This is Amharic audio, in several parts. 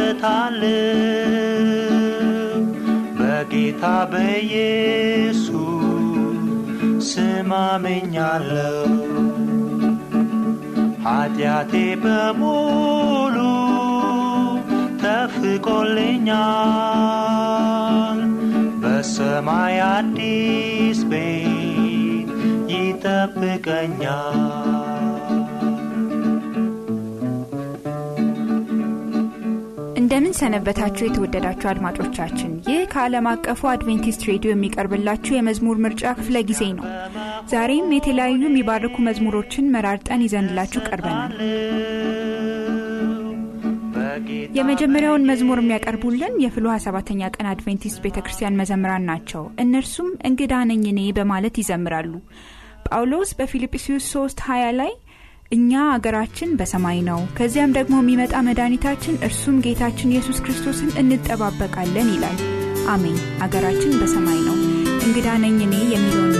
እደሰታለሁ በጌታ በኢየሱስ ስም አምኛለሁ። ኃጢአቴ በሙሉ ተፍቆልኛል። በሰማይ አዲስ ቤት ይጠብቀኛል። እንደምን ሰነበታችሁ የተወደዳችሁ አድማጮቻችን። ይህ ከዓለም አቀፉ አድቬንቲስት ሬዲዮ የሚቀርብላችሁ የመዝሙር ምርጫ ክፍለ ጊዜ ነው። ዛሬም የተለያዩ የሚባርኩ መዝሙሮችን መራርጠን ይዘንላችሁ ቀርበናል። የመጀመሪያውን መዝሙር የሚያቀርቡልን የፍልውሃ ሰባተኛ ቀን አድቬንቲስት ቤተ ክርስቲያን መዘምራን ናቸው። እነርሱም እንግዳ ነኝ እኔ በማለት ይዘምራሉ። ጳውሎስ በፊልጵስዩስ 3 20 ላይ እኛ አገራችን በሰማይ ነው፣ ከዚያም ደግሞ የሚመጣ መድኃኒታችን እርሱም ጌታችን ኢየሱስ ክርስቶስን እንጠባበቃለን ይላል። አሜን። አገራችን በሰማይ ነው። እንግዳ ነኝ እኔ የሚለውን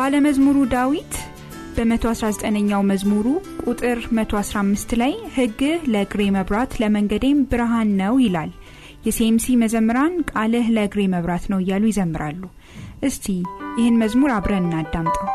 ባለመዝሙሩ ዳዊት በ119ኛው መዝሙሩ ቁጥር 115 ላይ ሕግህ ለእግሬ መብራት ለመንገዴም ብርሃን ነው ይላል። የሴምሲ መዘምራን ቃልህ ለእግሬ መብራት ነው እያሉ ይዘምራሉ። እስቲ ይህን መዝሙር አብረን እናዳምጠው።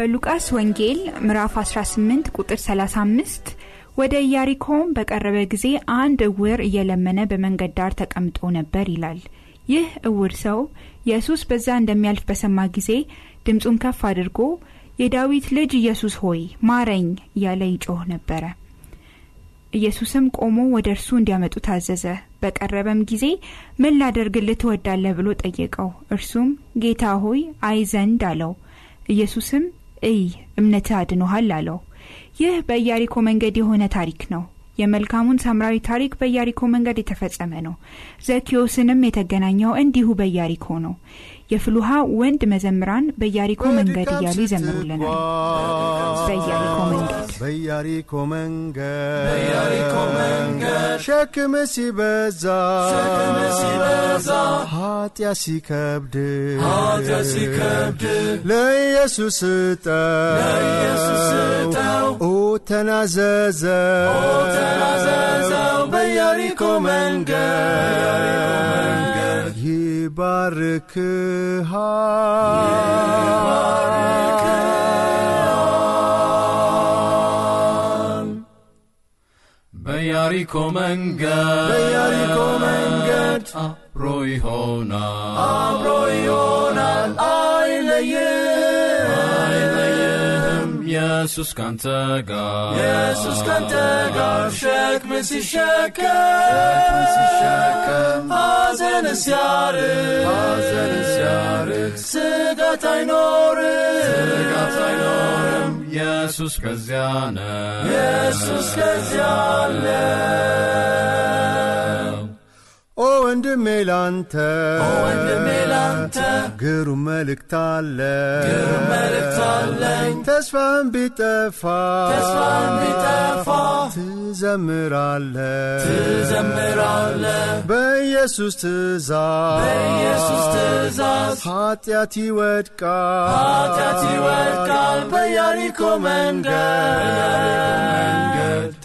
በሉቃስ ወንጌል ምዕራፍ 18 ቁጥር 35 ወደ ኢያሪኮም በቀረበ ጊዜ አንድ እውር እየለመነ በመንገድ ዳር ተቀምጦ ነበር ይላል። ይህ እውር ሰው ኢየሱስ በዛ እንደሚያልፍ በሰማ ጊዜ ድምፁን ከፍ አድርጎ የዳዊት ልጅ ኢየሱስ ሆይ ማረኝ እያለ ይጮህ ነበረ። ኢየሱስም ቆሞ ወደ እርሱ እንዲያመጡ ታዘዘ። በቀረበም ጊዜ ምን ላደርግልህ ትወዳለህ ብሎ ጠየቀው። እርሱም ጌታ ሆይ አይ ዘንድ አለው። ኢየሱስም እይ እምነትህ አድኖሃል አለው። ይህ በኢያሪኮ መንገድ የሆነ ታሪክ ነው። የመልካሙን ሳምራዊ ታሪክ በኢያሪኮ መንገድ የተፈጸመ ነው። ዘኪዮስንም የተገናኘው እንዲሁ በኢያሪኮ ነው። የፍልውሃ ወንድ መዘምራን በኢያሪኮ መንገድ እያሉ ይዘምሩልናል። በኢያሪኮ መንገድ በኢያሪኮ መንገድ ሸክም ሲበዛ ኃጢአት ሲከብድ ለኢየሱስ ስጠው ኦ ተናዘዘው በኢያሪኮ መንገድ ይባርክሃል በያሪኮ መንገድ በኢያሪኮ መንገድ አብሮ ይሆናል አብሮ ይሆናል አይለይም አይለይህም ኢየሱስ ካንተ ጋር ኢየሱስ ካንተ ጋር ሸክም ሲሸከም ሐዘን ሲያርቅ ስጋት አይኖርም ኢየሱስ ከዚያ ነው ኢየሱስ ከዚያ አለ። ኦ ወንድሜ ላንተ ግሩም መልእክት አለኝ። ቢጠፋ ትዘምራለ ትዘምራለ በኢየሱስ ትእዛዝ በኢየሱስ ትእዛዝ ኃጢአት ይወድቃል። ኃጢአት ይወድቃል። በያሪኮ መንገድ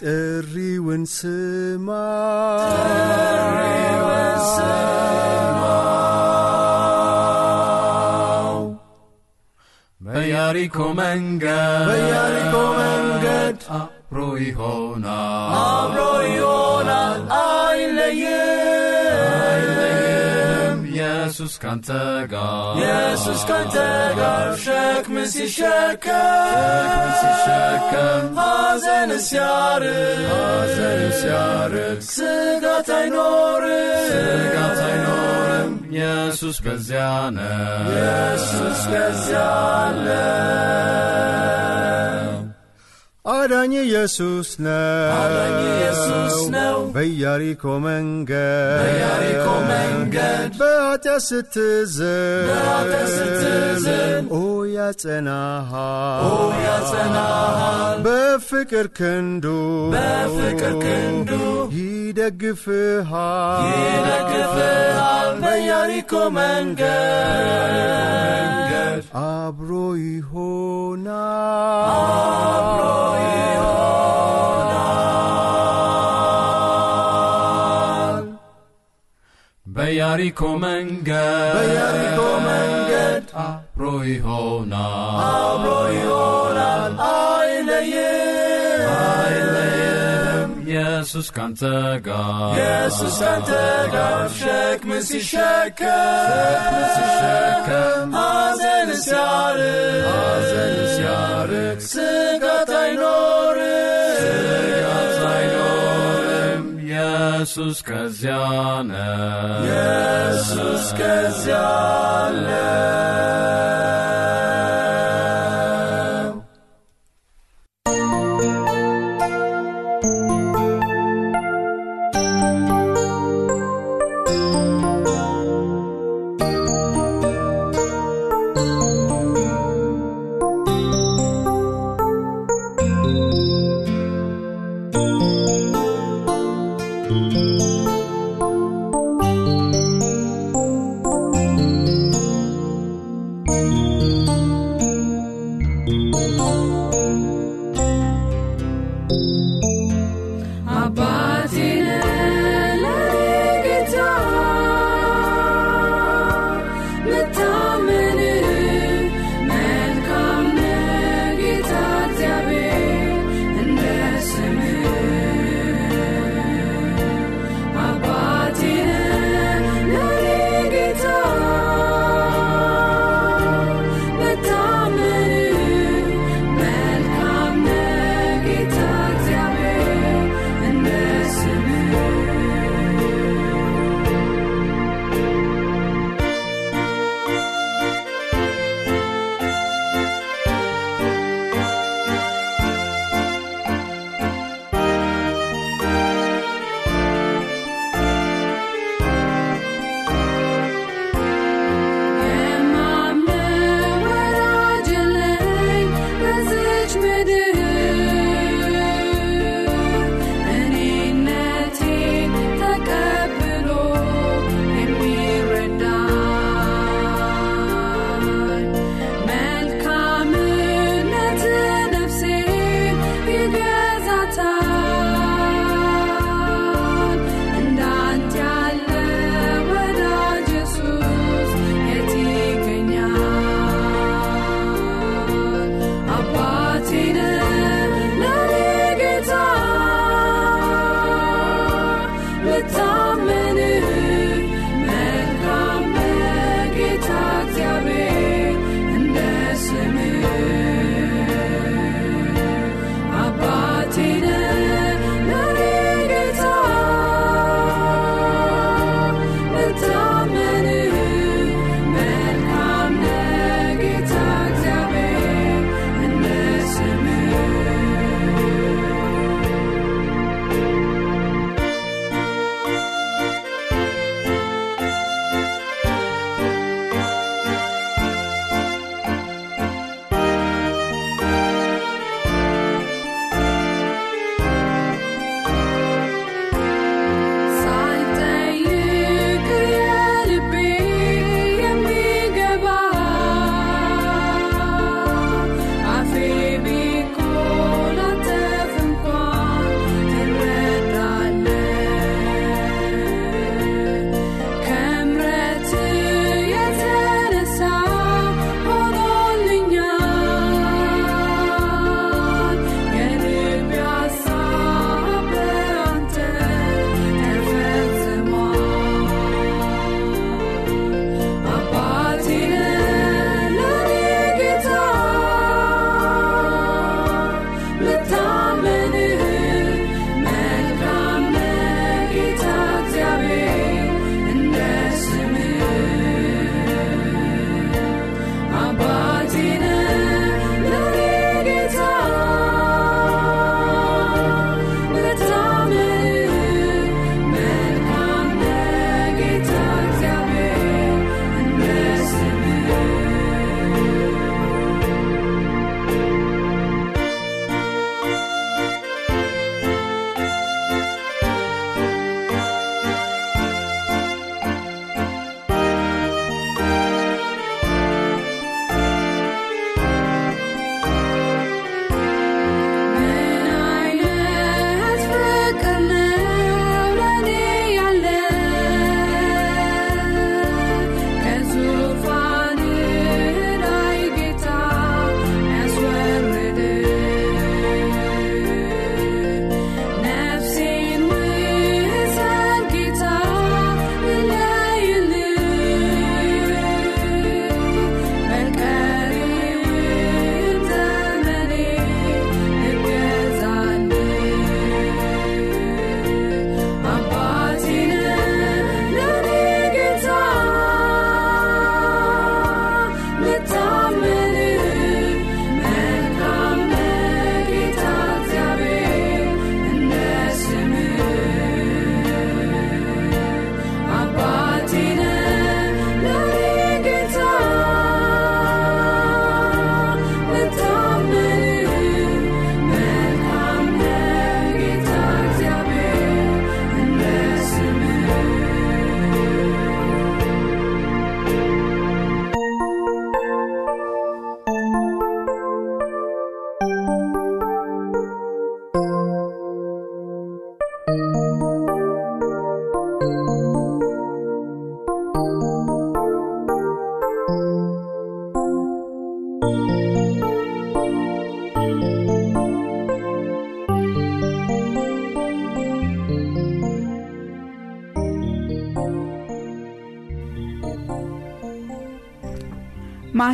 ጥሪውን ስማ። ጥሪውን በያሪኮ መንገድ በያሪኮ መንገድ አብሮ ይሆናል አብሮ ይሆናል አይለይም ኢየሱስ ካንተ ጋር ኢየሱስ ካንተ ጋር ሸክም ሲሸከም ሲሸከም ሐዘን ሲያርቅ ሐዘን ሲያርቅ ስጋት አይኖርም ስጋት አይኖርም ኢየሱስ ከዚያ ነው ኢየሱስ ከዚያ አለ አዳኝ ኢየሱስ ነው አዳኝ ኢየሱስ ነው። በኢያሪኮ መንገድ በኢያሪኮ መንገድ በኃጢአት ስትዝን በኃጢአት ስትዝን ኦ ያጸናሃል ኦ ያጸናሃል በፍቅር ክንዱ በፍቅር ክንዱ ይደግፍሃል ይደግፍሃል በኢያሪኮ መንገድ አብሮ ይሆናል አብሮ ይሆናል በያሪኮ መንገድ በኢያሪኮ መንገድ አብሮ ይሆናል አብሮ ይሆናል ኢየሱስ ካንተ ጋር ኢየሱስ ካንተ ጋር ሸክም ሲሸከም ሲሸከም ሐዘን ሲያርቅ ሐዘን ሲያርቅ ስጋት አይኖርም ስጋት አይኖርም። ኢየሱስ ከዚያ ነው ኢየሱስ ከዚያ አለ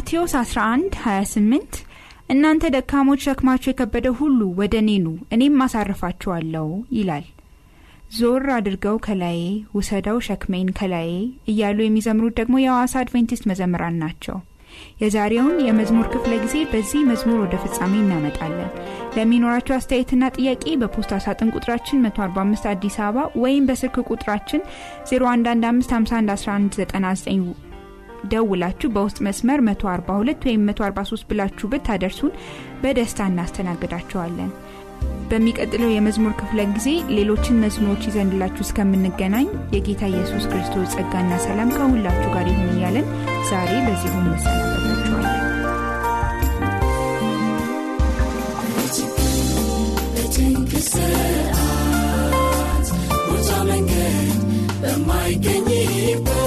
ማቴዎስ 11 28 እናንተ ደካሞች ሸክማችሁ የከበደ ሁሉ ወደ እኔ እኔም አሳርፋችኋለሁ ይላል። ዞር አድርገው ከላዬ ውሰደው ሸክሜን ከላዬ እያሉ የሚዘምሩት ደግሞ የሐዋሳ አድቬንቲስት መዘምራን ናቸው። የዛሬውን የመዝሙር ክፍለ ጊዜ በዚህ መዝሙር ወደ ፍጻሜ እናመጣለን። ለሚኖራቸው አስተያየትና ጥያቄ በፖስታ ሳጥን ቁጥራችን 145 አዲስ አበባ ወይም በስልክ ቁጥራችን 0115511199 ደውላችሁ በውስጥ መስመር 142 ወይም 143 ብላችሁ ብታደርሱን በደስታ እናስተናግዳቸዋለን። በሚቀጥለው የመዝሙር ክፍለ ጊዜ ሌሎችን መዝሙሮች ይዘንላችሁ እስከምንገናኝ የጌታ ኢየሱስ ክርስቶስ ጸጋና ሰላም ከሁላችሁ ጋር ይሁን እያለን ዛሬ በዚሁ እንሰናበታችኋለን። በጭንቅ በማይገኝበት